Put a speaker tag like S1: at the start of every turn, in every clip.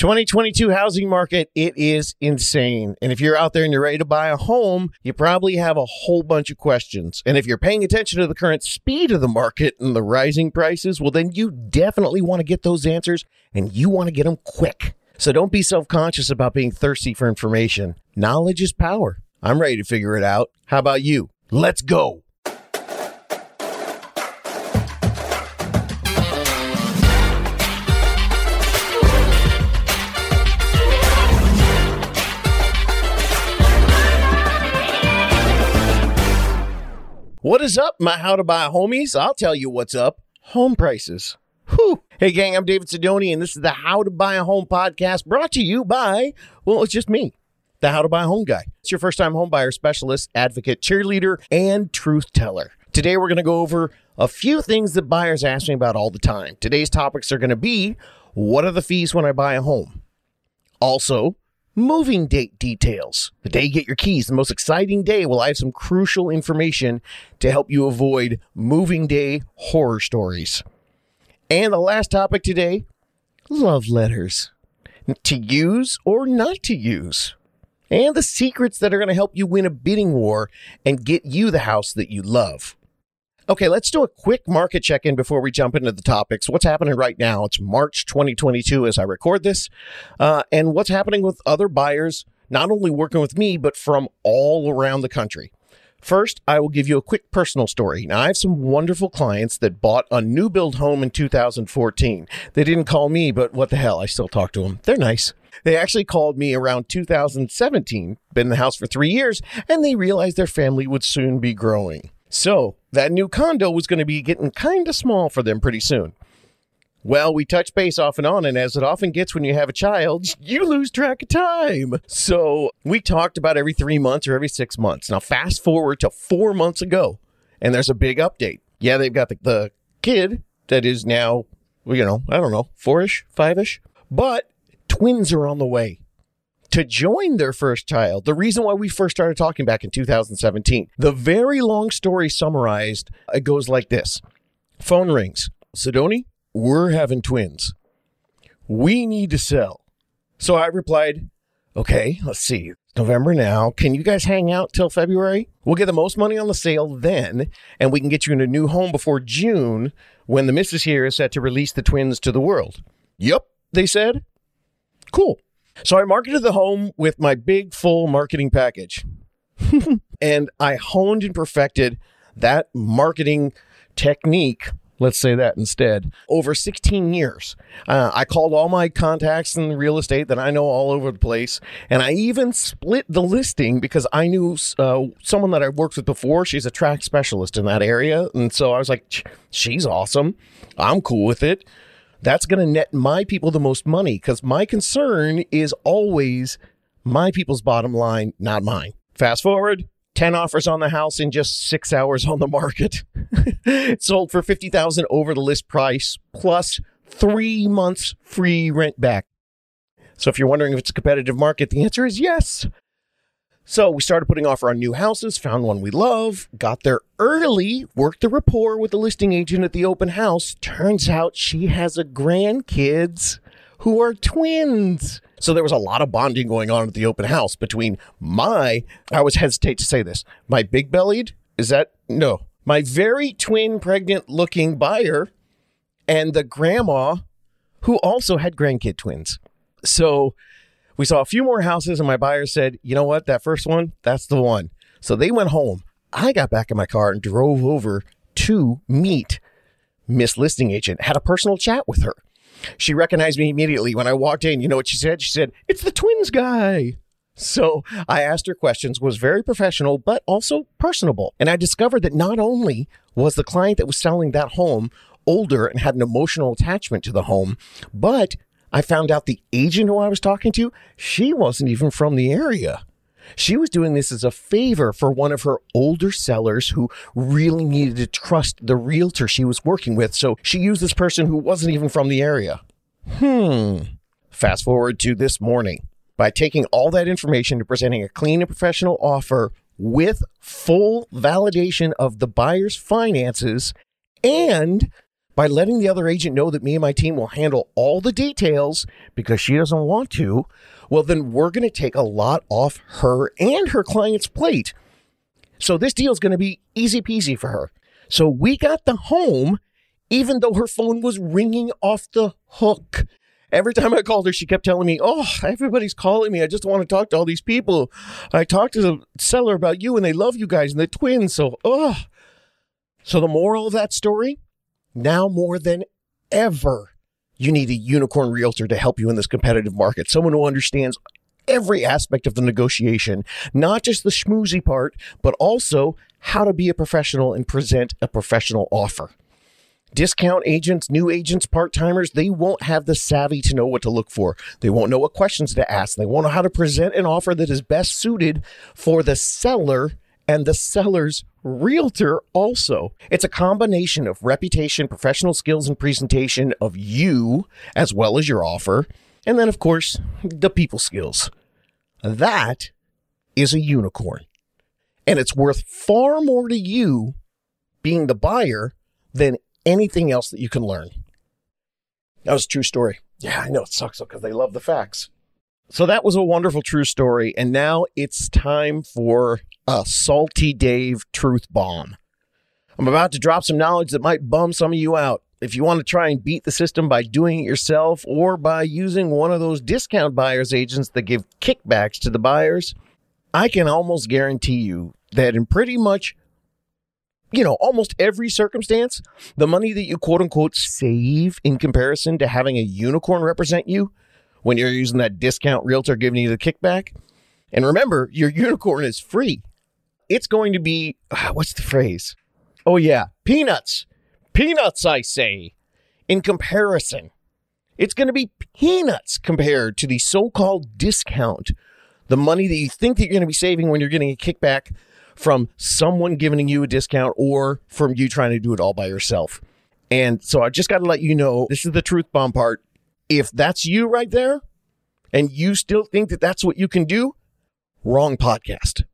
S1: 2022 housing market, it is insane. And if you're out there and you're ready to buy a home, you probably have a whole bunch of questions. And if you're paying attention to the current speed of the market and the rising prices, well, then you definitely want to get those answers and you want to get them quick. So don't be self conscious about being thirsty for information. Knowledge is power. I'm ready to figure it out. How about you? Let's go. What is up, my how to buy homies? I'll tell you what's up. Home prices. Whew. Hey, gang, I'm David Sidoni, and this is the How to Buy a Home podcast brought to you by, well, it's just me, the How to Buy a Home guy. It's your first time home buyer specialist, advocate, cheerleader, and truth teller. Today, we're going to go over a few things that buyers ask me about all the time. Today's topics are going to be what are the fees when I buy a home? Also, moving date details. The day you get your keys, the most exciting day, will I have some crucial information to help you avoid moving day horror stories. And the last topic today love letters to use or not to use. And the secrets that are going to help you win a bidding war and get you the house that you love. Okay, let's do a quick market check in before we jump into the topics. What's happening right now? It's March 2022 as I record this. Uh, and what's happening with other buyers, not only working with me, but from all around the country. First, I will give you a quick personal story. Now, I have some wonderful clients that bought a new build home in 2014. They didn't call me, but what the hell? I still talk to them. They're nice. They actually called me around 2017, been in the house for three years, and they realized their family would soon be growing. So that new condo was going to be getting kind of small for them pretty soon. Well, we touch base off and on, and as it often gets when you have a child, you lose track of time. So we talked about every three months or every six months. Now, fast forward to four months ago, and there's a big update. Yeah, they've got the, the kid that is now, you know, I don't know, four-ish, five-ish, but twins are on the way to join their first child. The reason why we first started talking back in 2017. The very long story summarized, it goes like this Phone rings. Sidoni, we're having twins. We need to sell. So I replied, okay, let's see. November now. Can you guys hang out till February? We'll get the most money on the sale then, and we can get you in a new home before June when the missus here is set to release the twins to the world. Yep, they said. Cool. So I marketed the home with my big full marketing package. and I honed and perfected that marketing technique. Let's say that instead. Over 16 years, uh, I called all my contacts in real estate that I know all over the place. And I even split the listing because I knew uh, someone that I worked with before. She's a track specialist in that area. And so I was like, she's awesome. I'm cool with it that's going to net my people the most money because my concern is always my people's bottom line, not mine. Fast forward, 10 offers on the house in just six hours on the market. it sold for 50000 over the list price plus three months free rent back. So if you're wondering if it's a competitive market, the answer is yes. So we started putting offer on new houses, found one we love, got there early, worked the rapport with the listing agent at the open house. Turns out she has a grandkids who are twins. So there was a lot of bonding going on at the open house between my, I always hesitate to say this, my big bellied, is that, no, my very twin pregnant looking buyer and the grandma who also had grandkid twins. So we saw a few more houses, and my buyer said, You know what? That first one, that's the one. So they went home. I got back in my car and drove over to meet Miss Listing Agent, had a personal chat with her. She recognized me immediately when I walked in. You know what she said? She said, It's the twins guy. So I asked her questions, was very professional, but also personable. And I discovered that not only was the client that was selling that home older and had an emotional attachment to the home, but I found out the agent who I was talking to, she wasn't even from the area. She was doing this as a favor for one of her older sellers who really needed to trust the realtor she was working with. So she used this person who wasn't even from the area. Hmm. Fast forward to this morning. By taking all that information and presenting a clean and professional offer with full validation of the buyer's finances and by letting the other agent know that me and my team will handle all the details because she doesn't want to, well, then we're going to take a lot off her and her client's plate. So this deal is going to be easy peasy for her. So we got the home, even though her phone was ringing off the hook. Every time I called her, she kept telling me, Oh, everybody's calling me. I just want to talk to all these people. I talked to the seller about you and they love you guys and the twins. So, oh. So the moral of that story now more than ever, you need a unicorn realtor to help you in this competitive market. Someone who understands every aspect of the negotiation, not just the schmoozy part, but also how to be a professional and present a professional offer. Discount agents, new agents, part timers, they won't have the savvy to know what to look for. They won't know what questions to ask. They won't know how to present an offer that is best suited for the seller and the seller's realtor also. It's a combination of reputation, professional skills, and presentation of you as well as your offer. And then, of course, the people skills. That is a unicorn. And it's worth far more to you being the buyer than anything else that you can learn. That was a true story. Yeah, I know it sucks because they love the facts. So that was a wonderful true story. And now it's time for a salty Dave truth bomb. I'm about to drop some knowledge that might bum some of you out. If you want to try and beat the system by doing it yourself or by using one of those discount buyers agents that give kickbacks to the buyers, I can almost guarantee you that in pretty much you know, almost every circumstance, the money that you quote unquote save in comparison to having a unicorn represent you when you're using that discount realtor giving you the kickback. And remember, your unicorn is free. It's going to be, ah, what's the phrase? Oh, yeah, peanuts. Peanuts, I say, in comparison. It's going to be peanuts compared to the so called discount, the money that you think that you're going to be saving when you're getting a kickback from someone giving you a discount or from you trying to do it all by yourself. And so I just got to let you know this is the truth bomb part. If that's you right there and you still think that that's what you can do, wrong podcast.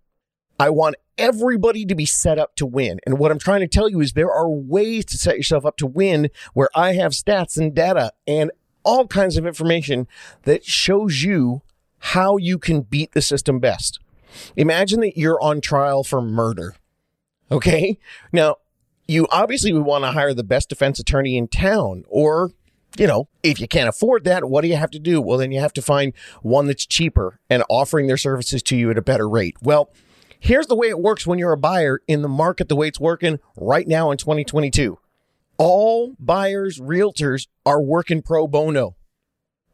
S1: I want everybody to be set up to win. And what I'm trying to tell you is there are ways to set yourself up to win where I have stats and data and all kinds of information that shows you how you can beat the system best. Imagine that you're on trial for murder. Okay. Now, you obviously would want to hire the best defense attorney in town or you know, if you can't afford that, what do you have to do? Well, then you have to find one that's cheaper and offering their services to you at a better rate. Well, here's the way it works when you're a buyer in the market, the way it's working right now in 2022. All buyers, realtors are working pro bono.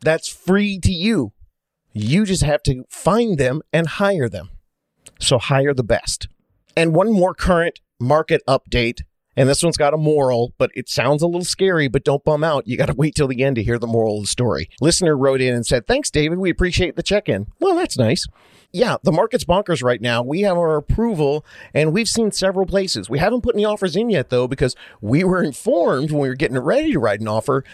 S1: That's free to you. You just have to find them and hire them. So hire the best. And one more current market update. And this one's got a moral, but it sounds a little scary, but don't bum out. You got to wait till the end to hear the moral of the story. Listener wrote in and said, Thanks, David. We appreciate the check in. Well, that's nice. Yeah, the market's bonkers right now. We have our approval and we've seen several places. We haven't put any offers in yet, though, because we were informed when we were getting ready to write an offer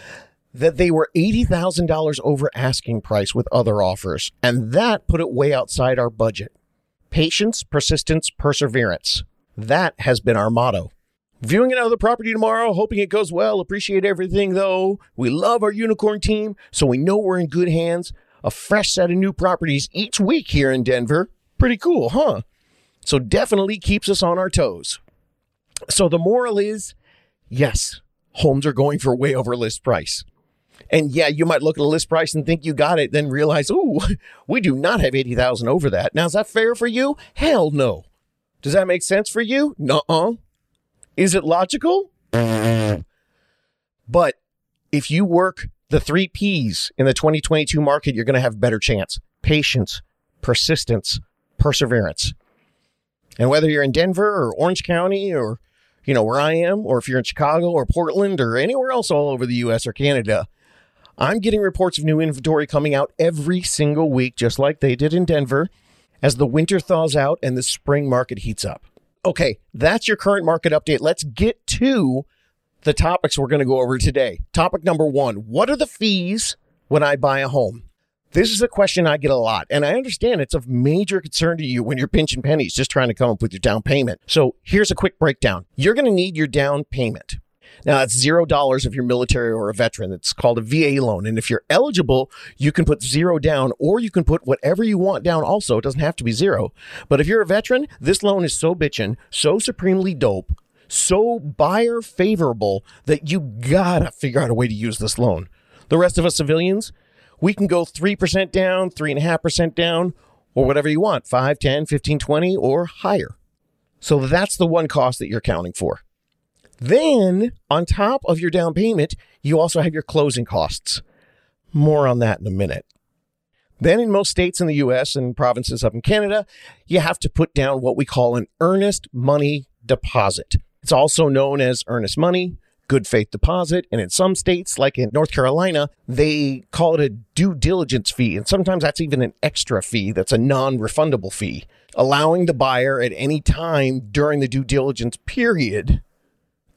S1: that they were $80,000 over asking price with other offers. And that put it way outside our budget. Patience, persistence, perseverance. That has been our motto. Viewing another property tomorrow, hoping it goes well. Appreciate everything though. We love our unicorn team, so we know we're in good hands. A fresh set of new properties each week here in Denver. Pretty cool, huh? So definitely keeps us on our toes. So the moral is yes, homes are going for way over list price. And yeah, you might look at a list price and think you got it, then realize, oh, we do not have 80,000 over that. Now, is that fair for you? Hell no. Does that make sense for you? Nuh-uh. Is it logical? but if you work the three P's in the 2022 market, you're going to have better chance. Patience, persistence, perseverance. And whether you're in Denver or Orange County or, you know, where I am, or if you're in Chicago or Portland or anywhere else all over the US or Canada, I'm getting reports of new inventory coming out every single week, just like they did in Denver, as the winter thaws out and the spring market heats up. Okay, that's your current market update. Let's get to the topics we're going to go over today. Topic number one What are the fees when I buy a home? This is a question I get a lot, and I understand it's of major concern to you when you're pinching pennies just trying to come up with your down payment. So here's a quick breakdown. You're going to need your down payment. Now, that's zero dollars if you're military or a veteran. It's called a VA loan. And if you're eligible, you can put zero down or you can put whatever you want down also. It doesn't have to be zero. But if you're a veteran, this loan is so bitchin', so supremely dope, so buyer favorable that you gotta figure out a way to use this loan. The rest of us civilians, we can go 3% down, 3.5% down, or whatever you want 5, 10, 15, 20, or higher. So that's the one cost that you're counting for. Then, on top of your down payment, you also have your closing costs. More on that in a minute. Then, in most states in the US and provinces up in Canada, you have to put down what we call an earnest money deposit. It's also known as earnest money, good faith deposit, and in some states, like in North Carolina, they call it a due diligence fee. And sometimes that's even an extra fee that's a non refundable fee, allowing the buyer at any time during the due diligence period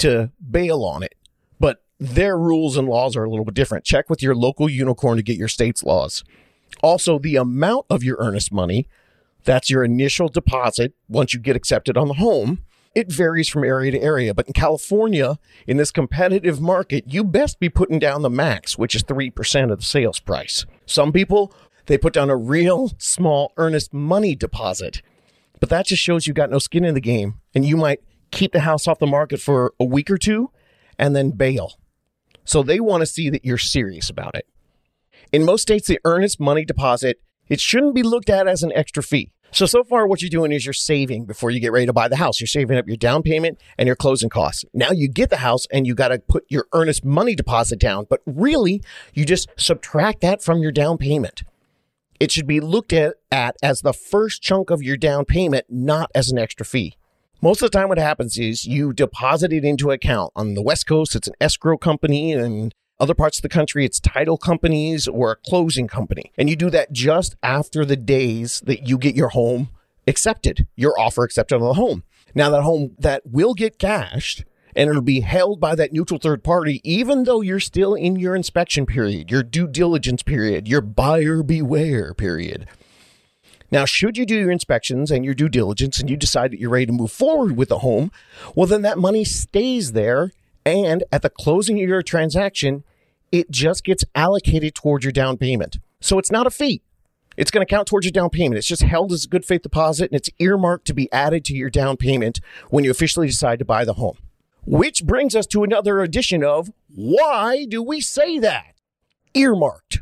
S1: to bail on it. But their rules and laws are a little bit different. Check with your local unicorn to get your state's laws. Also, the amount of your earnest money, that's your initial deposit once you get accepted on the home. It varies from area to area, but in California, in this competitive market, you best be putting down the max, which is 3% of the sales price. Some people, they put down a real small earnest money deposit, but that just shows you got no skin in the game and you might keep the house off the market for a week or two and then bail. So they want to see that you're serious about it. In most states, the earnest money deposit, it shouldn't be looked at as an extra fee. So, so far, what you're doing is you're saving before you get ready to buy the house. You're saving up your down payment and your closing costs. Now you get the house and you got to put your earnest money deposit down. But really, you just subtract that from your down payment. It should be looked at, at as the first chunk of your down payment, not as an extra fee. Most of the time, what happens is you deposit it into account. On the West Coast, it's an escrow company, and other parts of the country, it's title companies or a closing company. And you do that just after the days that you get your home accepted, your offer accepted on the home. Now, that home that will get cashed and it'll be held by that neutral third party, even though you're still in your inspection period, your due diligence period, your buyer beware period. Now, should you do your inspections and your due diligence and you decide that you're ready to move forward with the home, well, then that money stays there. And at the closing of your transaction, it just gets allocated towards your down payment. So it's not a fee. It's going to count towards your down payment. It's just held as a good faith deposit and it's earmarked to be added to your down payment when you officially decide to buy the home. Which brings us to another edition of Why Do We Say That? Earmarked.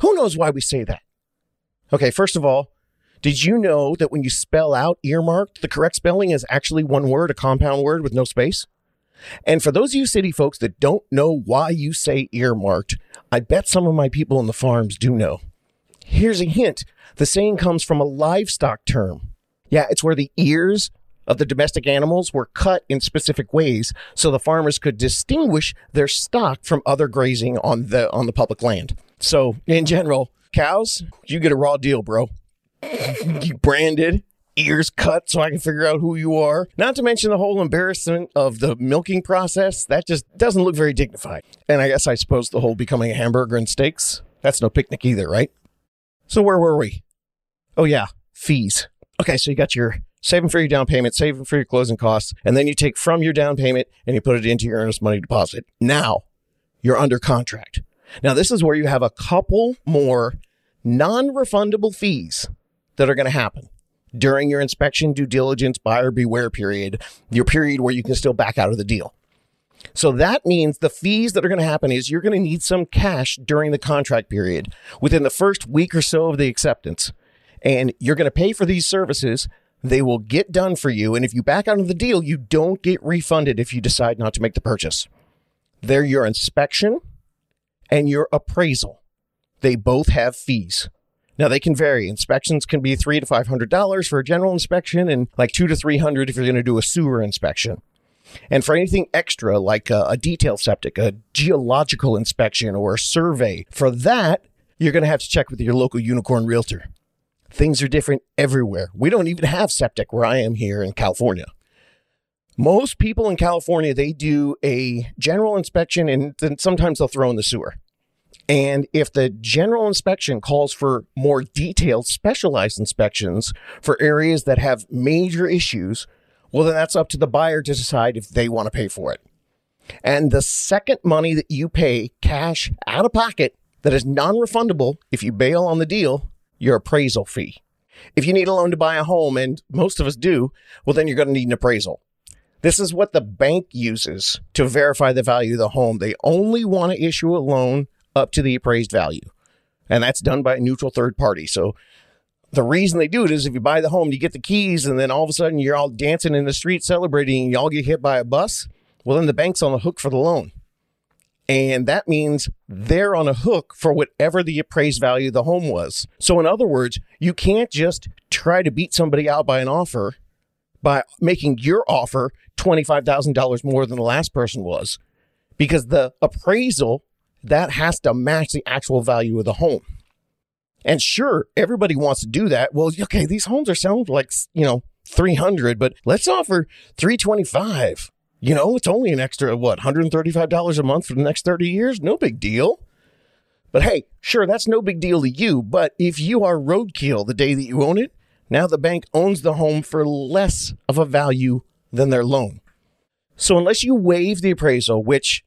S1: Who knows why we say that? Okay, first of all, did you know that when you spell out earmarked, the correct spelling is actually one word, a compound word with no space? And for those of you city folks that don't know why you say earmarked, I bet some of my people in the farms do know. Here's a hint the saying comes from a livestock term. Yeah, it's where the ears of the domestic animals were cut in specific ways so the farmers could distinguish their stock from other grazing on the on the public land. So, in general, cows, you get a raw deal, bro branded, ears cut so I can figure out who you are. Not to mention the whole embarrassment of the milking process. That just doesn't look very dignified. And I guess I suppose the whole becoming a hamburger and steaks, that's no picnic either, right? So where were we? Oh yeah, fees. Okay, so you got your saving for your down payment, saving for your closing costs, and then you take from your down payment and you put it into your earnest money deposit. Now you're under contract. Now this is where you have a couple more non-refundable fees that are going to happen during your inspection, due diligence, buyer beware period, your period where you can still back out of the deal. So that means the fees that are going to happen is you're going to need some cash during the contract period within the first week or so of the acceptance. And you're going to pay for these services. They will get done for you. And if you back out of the deal, you don't get refunded if you decide not to make the purchase. They're your inspection and your appraisal. They both have fees. Now they can vary. Inspections can be three to five hundred dollars for a general inspection, and like two to three hundred if you're going to do a sewer inspection. And for anything extra, like a, a detail septic, a geological inspection, or a survey, for that you're going to have to check with your local unicorn realtor. Things are different everywhere. We don't even have septic where I am here in California. Most people in California, they do a general inspection and then sometimes they'll throw in the sewer. And if the general inspection calls for more detailed, specialized inspections for areas that have major issues, well, then that's up to the buyer to decide if they want to pay for it. And the second money that you pay cash out of pocket that is non refundable if you bail on the deal, your appraisal fee. If you need a loan to buy a home, and most of us do, well, then you're going to need an appraisal. This is what the bank uses to verify the value of the home. They only want to issue a loan up to the appraised value. And that's done by a neutral third party. So the reason they do it is if you buy the home, you get the keys, and then all of a sudden you're all dancing in the street celebrating, and y'all get hit by a bus. Well, then the bank's on the hook for the loan. And that means they're on a hook for whatever the appraised value of the home was. So, in other words, you can't just try to beat somebody out by an offer by making your offer $25,000 more than the last person was because the appraisal that has to match the actual value of the home. And sure, everybody wants to do that. Well, okay, these homes are selling like, you know, 300, but let's offer 325. You know, it's only an extra, what, $135 a month for the next 30 years? No big deal. But hey, sure, that's no big deal to you. But if you are roadkill the day that you own it, now the bank owns the home for less of a value than their loan. So unless you waive the appraisal, which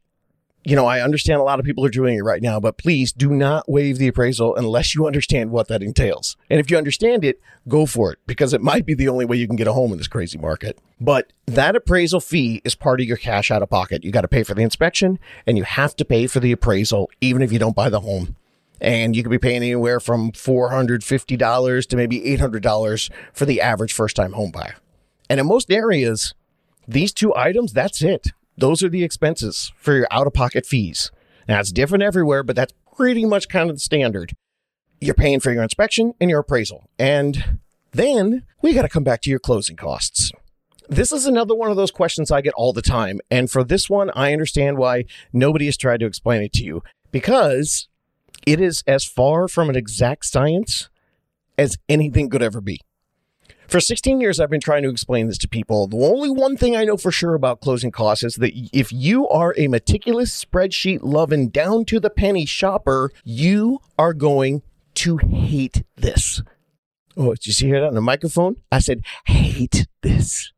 S1: you know, I understand a lot of people are doing it right now, but please do not waive the appraisal unless you understand what that entails. And if you understand it, go for it because it might be the only way you can get a home in this crazy market. But that appraisal fee is part of your cash out of pocket. You got to pay for the inspection and you have to pay for the appraisal, even if you don't buy the home. And you could be paying anywhere from $450 to maybe $800 for the average first time home buyer. And in most areas, these two items, that's it. Those are the expenses for your out of pocket fees. Now, it's different everywhere, but that's pretty much kind of the standard. You're paying for your inspection and your appraisal. And then we got to come back to your closing costs. This is another one of those questions I get all the time. And for this one, I understand why nobody has tried to explain it to you because it is as far from an exact science as anything could ever be. For 16 years, I've been trying to explain this to people. The only one thing I know for sure about closing costs is that if you are a meticulous spreadsheet loving down to the penny shopper, you are going to hate this. Oh, did you see that on the microphone? I said, hate this.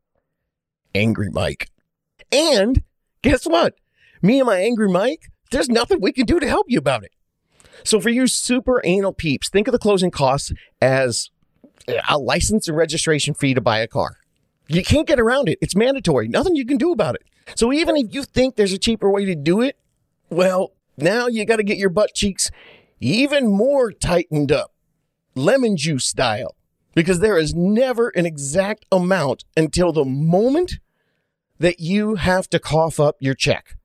S1: Angry Mike. And guess what? Me and my angry Mike, there's nothing we can do to help you about it. So for you super anal peeps, think of the closing costs as a license and registration fee to buy a car. You can't get around it. It's mandatory. Nothing you can do about it. So even if you think there's a cheaper way to do it, well, now you got to get your butt cheeks even more tightened up, lemon juice style, because there is never an exact amount until the moment that you have to cough up your check.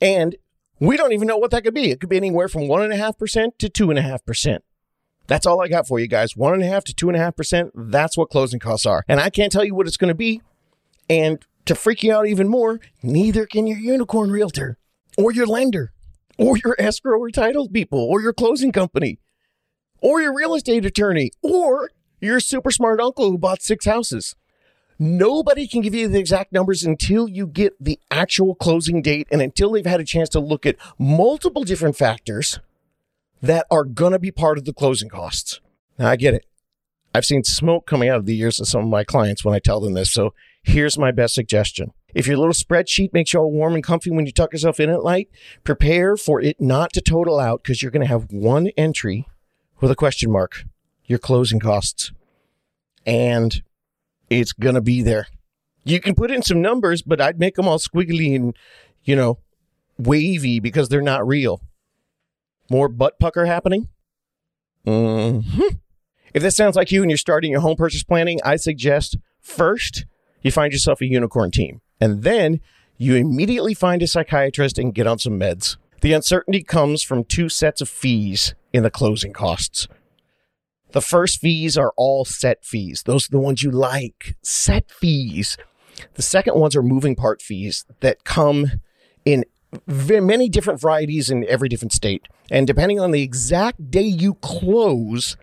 S1: And we don't even know what that could be. It could be anywhere from 1.5% to 2.5%. That's all I got for you guys. One and a half to two and a half percent. That's what closing costs are. And I can't tell you what it's going to be. And to freak you out even more, neither can your unicorn realtor or your lender or your escrow or title people or your closing company or your real estate attorney or your super smart uncle who bought six houses. Nobody can give you the exact numbers until you get the actual closing date and until they've had a chance to look at multiple different factors that are going to be part of the closing costs. Now, I get it. I've seen smoke coming out of the ears of some of my clients when I tell them this. So here's my best suggestion. If your little spreadsheet makes you all warm and comfy when you tuck yourself in at night, prepare for it not to total out because you're going to have one entry with a question mark, your closing costs. And it's going to be there. You can put in some numbers, but I'd make them all squiggly and, you know, wavy because they're not real. More butt pucker happening? Mm-hmm. If this sounds like you and you're starting your home purchase planning, I suggest first you find yourself a unicorn team, and then you immediately find a psychiatrist and get on some meds. The uncertainty comes from two sets of fees in the closing costs. The first fees are all set fees. Those are the ones you like. Set fees. The second ones are moving part fees that come in many different varieties in every different state. And depending on the exact day you close,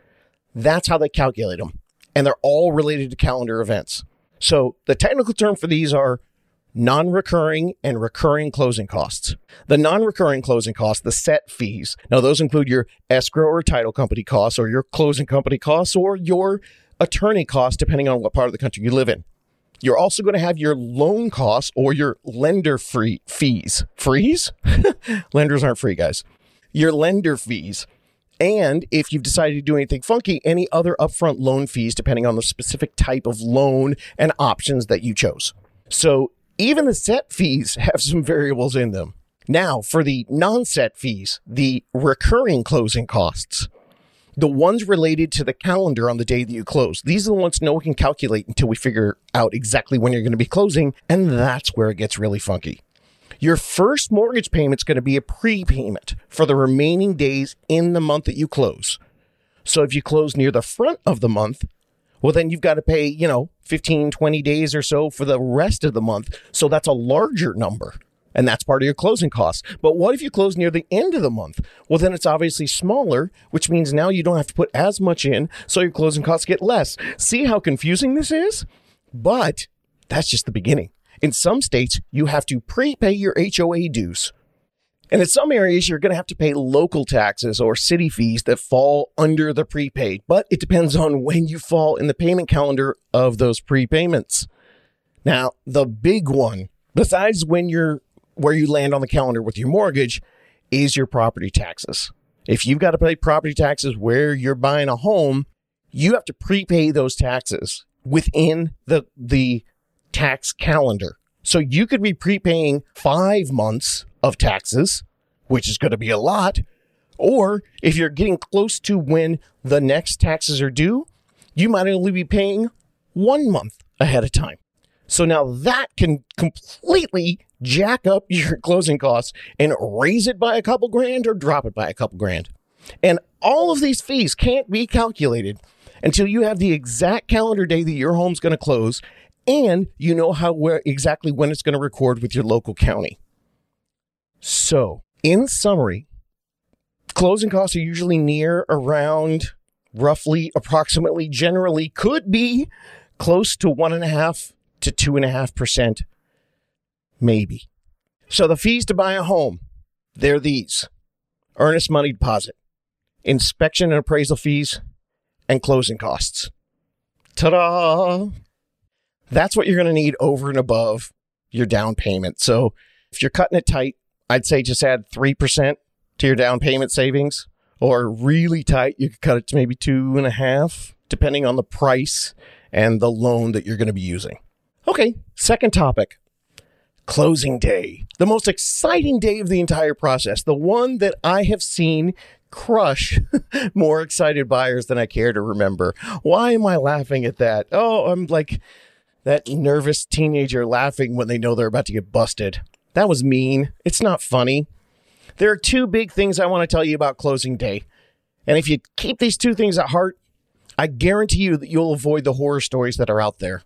S1: that's how they calculate them. And they're all related to calendar events. So the technical term for these are non recurring and recurring closing costs. The non recurring closing costs, the set fees. Now, those include your escrow or title company costs, or your closing company costs, or your attorney costs, depending on what part of the country you live in. You're also going to have your loan costs or your lender free fees. Freeze? Lenders aren't free, guys. Your lender fees. And if you've decided to do anything funky, any other upfront loan fees, depending on the specific type of loan and options that you chose. So even the set fees have some variables in them. Now, for the non set fees, the recurring closing costs the ones related to the calendar on the day that you close. These are the ones no one can calculate until we figure out exactly when you're going to be closing. And that's where it gets really funky. Your first mortgage payment is going to be a prepayment for the remaining days in the month that you close. So if you close near the front of the month, well, then you've got to pay, you know, 15, 20 days or so for the rest of the month. So that's a larger number and that's part of your closing costs. But what if you close near the end of the month? Well, then it's obviously smaller, which means now you don't have to put as much in, so your closing costs get less. See how confusing this is? But that's just the beginning. In some states, you have to prepay your HOA dues. And in some areas, you're going to have to pay local taxes or city fees that fall under the prepaid, but it depends on when you fall in the payment calendar of those prepayments. Now, the big one, besides when you're where you land on the calendar with your mortgage is your property taxes. If you've got to pay property taxes where you're buying a home, you have to prepay those taxes within the the tax calendar. So you could be prepaying 5 months of taxes, which is going to be a lot, or if you're getting close to when the next taxes are due, you might only be paying 1 month ahead of time. So now that can completely jack up your closing costs and raise it by a couple grand or drop it by a couple grand. And all of these fees can't be calculated until you have the exact calendar day that your home's going to close and you know how where exactly when it's going to record with your local county. So, in summary, closing costs are usually near around roughly approximately generally could be close to one and a half to two and a half percent Maybe. So the fees to buy a home, they're these earnest money deposit, inspection and appraisal fees, and closing costs. Ta da! That's what you're going to need over and above your down payment. So if you're cutting it tight, I'd say just add 3% to your down payment savings, or really tight, you could cut it to maybe two and a half, depending on the price and the loan that you're going to be using. Okay, second topic closing day, the most exciting day of the entire process, the one that I have seen crush more excited buyers than I care to remember. Why am I laughing at that? Oh, I'm like that nervous teenager laughing when they know they're about to get busted. That was mean. It's not funny. There are two big things I want to tell you about closing day. And if you keep these two things at heart, I guarantee you that you'll avoid the horror stories that are out there.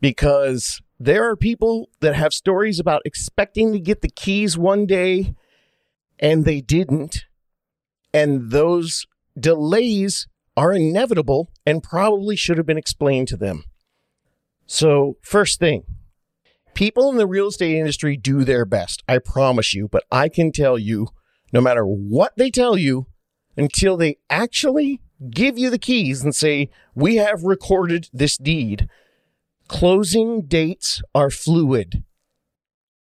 S1: Because there are people that have stories about expecting to get the keys one day and they didn't. And those delays are inevitable and probably should have been explained to them. So, first thing, people in the real estate industry do their best. I promise you. But I can tell you, no matter what they tell you, until they actually give you the keys and say, We have recorded this deed, Closing dates are fluid.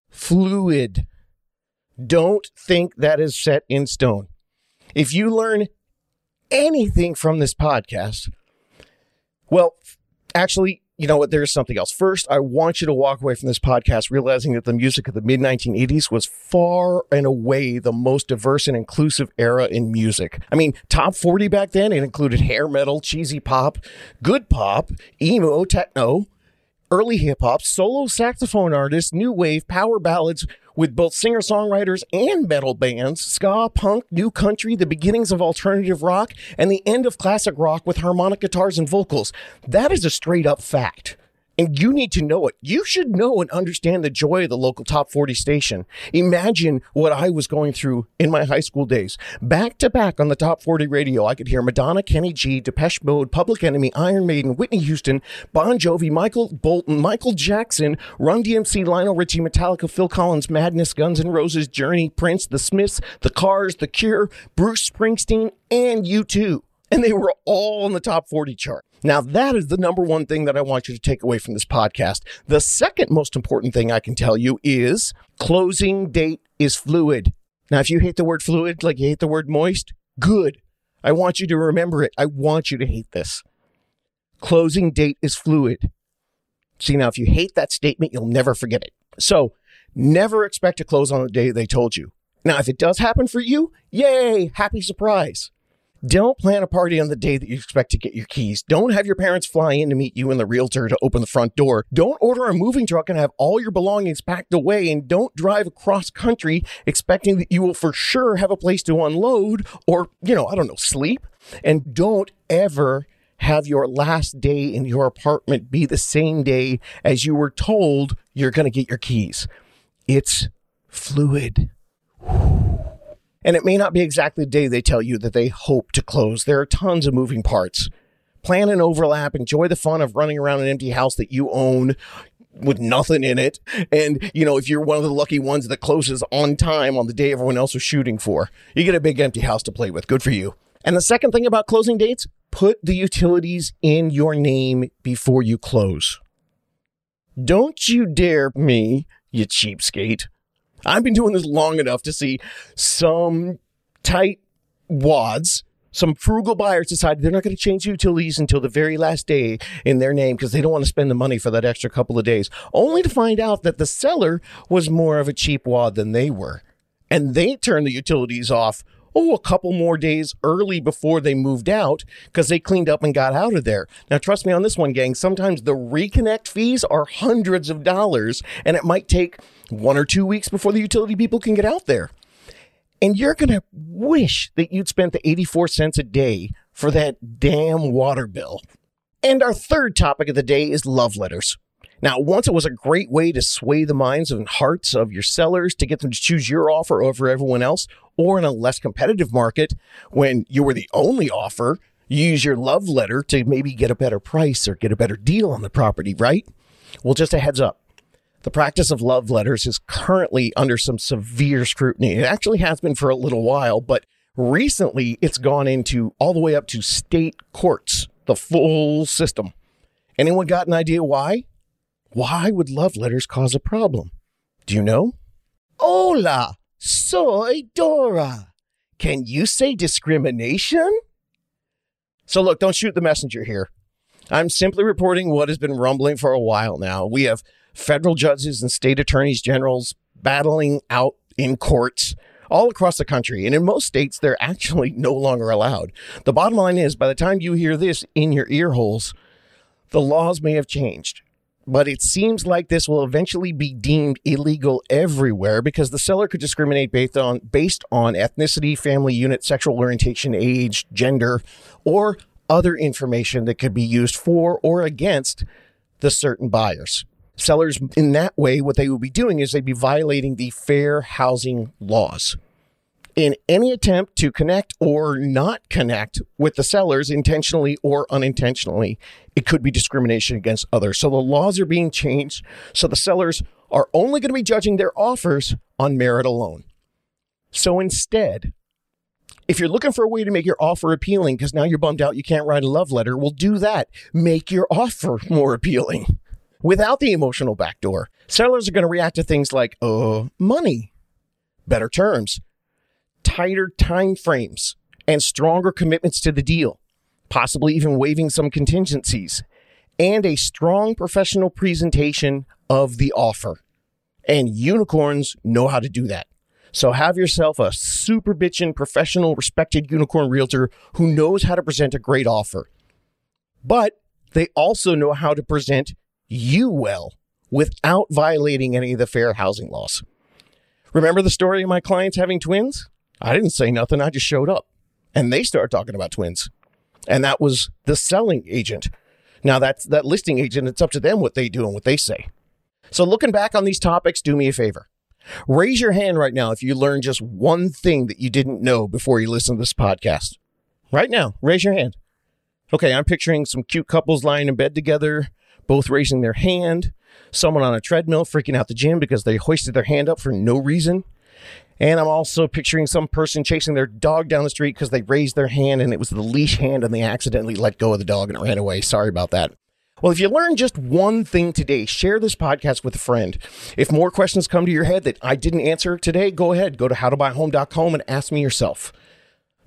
S1: Fluid. Don't think that is set in stone. If you learn anything from this podcast, well, actually, you know what? There's something else. First, I want you to walk away from this podcast realizing that the music of the mid 1980s was far and away the most diverse and inclusive era in music. I mean, top 40 back then, it included hair metal, cheesy pop, good pop, emo, techno, early hip hop, solo saxophone artists, new wave, power ballads with both singer songwriters and metal bands, ska, punk, new country, the beginnings of alternative rock, and the end of classic rock with harmonic guitars and vocals. That is a straight up fact and you need to know it. You should know and understand the joy of the local top 40 station. Imagine what I was going through in my high school days. Back to back on the top 40 radio, I could hear Madonna, Kenny G, Depeche Mode, Public Enemy, Iron Maiden, Whitney Houston, Bon Jovi, Michael Bolton, Michael Jackson, Run DMC, Lionel Richie, Metallica, Phil Collins, Madness, Guns N' Roses, Journey, Prince, The Smiths, The Cars, The Cure, Bruce Springsteen, and U2. and they were all on the top 40 chart. Now, that is the number one thing that I want you to take away from this podcast. The second most important thing I can tell you is closing date is fluid. Now, if you hate the word fluid like you hate the word moist, good. I want you to remember it. I want you to hate this. Closing date is fluid. See, now, if you hate that statement, you'll never forget it. So, never expect to close on the day they told you. Now, if it does happen for you, yay, happy surprise. Don't plan a party on the day that you expect to get your keys. Don't have your parents fly in to meet you and the realtor to open the front door. Don't order a moving truck and have all your belongings packed away. And don't drive across country expecting that you will for sure have a place to unload or, you know, I don't know, sleep. And don't ever have your last day in your apartment be the same day as you were told you're going to get your keys. It's fluid. And it may not be exactly the day they tell you that they hope to close. There are tons of moving parts. Plan an overlap, enjoy the fun of running around an empty house that you own with nothing in it. And, you know, if you're one of the lucky ones that closes on time on the day everyone else was shooting for, you get a big empty house to play with. Good for you. And the second thing about closing dates, put the utilities in your name before you close. Don't you dare me, you cheapskate, I've been doing this long enough to see some tight wads some frugal buyers decide they're not going to change utilities until the very last day in their name because they don't want to spend the money for that extra couple of days, only to find out that the seller was more of a cheap wad than they were. And they turned the utilities off, oh, a couple more days early before they moved out because they cleaned up and got out of there. Now, trust me on this one, gang, sometimes the reconnect fees are hundreds of dollars and it might take one or two weeks before the utility people can get out there. And you're going to wish that you'd spent the 84 cents a day for that damn water bill. And our third topic of the day is love letters. Now, once it was a great way to sway the minds and hearts of your sellers to get them to choose your offer over everyone else, or in a less competitive market, when you were the only offer, you use your love letter to maybe get a better price or get a better deal on the property, right? Well, just a heads up. The practice of love letters is currently under some severe scrutiny. It actually has been for a little while, but recently it's gone into all the way up to state courts, the full system. Anyone got an idea why? Why would love letters cause a problem? Do you know? Hola, soy Dora. Can you say discrimination? So, look, don't shoot the messenger here. I'm simply reporting what has been rumbling for a while now. We have federal judges and state attorneys generals battling out in courts all across the country. And in most states, they're actually no longer allowed. The bottom line is by the time you hear this in your ear holes, the laws may have changed. But it seems like this will eventually be deemed illegal everywhere because the seller could discriminate based on based on ethnicity, family unit, sexual orientation, age, gender, or other information that could be used for or against the certain buyers. Sellers, in that way, what they would be doing is they'd be violating the fair housing laws. In any attempt to connect or not connect with the sellers intentionally or unintentionally, it could be discrimination against others. So the laws are being changed. So the sellers are only going to be judging their offers on merit alone. So instead, if you're looking for a way to make your offer appealing because now you're bummed out you can't write a love letter, well, do that. Make your offer more appealing without the emotional backdoor. Sellers are going to react to things like, uh, money, better terms, tighter time frames, and stronger commitments to the deal, possibly even waiving some contingencies, and a strong professional presentation of the offer. And unicorns know how to do that. So have yourself a super bitchin' professional, respected unicorn realtor who knows how to present a great offer. But they also know how to present you well without violating any of the fair housing laws. Remember the story of my clients having twins? I didn't say nothing. I just showed up and they started talking about twins. And that was the selling agent. Now that's that listing agent. It's up to them what they do and what they say. So looking back on these topics, do me a favor. Raise your hand right now if you learned just one thing that you didn't know before you listened to this podcast. Right now, raise your hand. Okay, I'm picturing some cute couples lying in bed together both raising their hand, someone on a treadmill freaking out the gym because they hoisted their hand up for no reason. And I'm also picturing some person chasing their dog down the street because they raised their hand and it was the leash hand and they accidentally let go of the dog and it ran away. Sorry about that. Well, if you learned just one thing today, share this podcast with a friend. If more questions come to your head that I didn't answer today, go ahead, go to howtobuyhome.com and ask me yourself.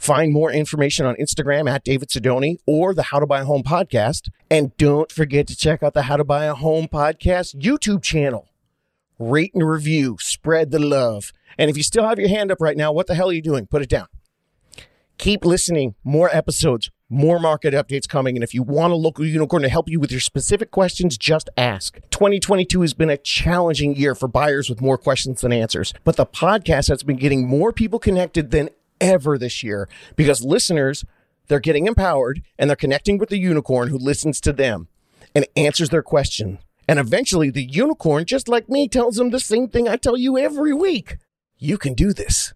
S1: Find more information on Instagram at David Sidoni or the How to Buy a Home podcast. And don't forget to check out the How to Buy a Home podcast YouTube channel. Rate and review, spread the love. And if you still have your hand up right now, what the hell are you doing? Put it down. Keep listening. More episodes, more market updates coming. And if you want a local unicorn to help you with your specific questions, just ask. 2022 has been a challenging year for buyers with more questions than answers. But the podcast has been getting more people connected than ever this year because listeners, they're getting empowered and they're connecting with the unicorn who listens to them and answers their question. And eventually, the unicorn, just like me, tells them the same thing I tell you every week. You can do this.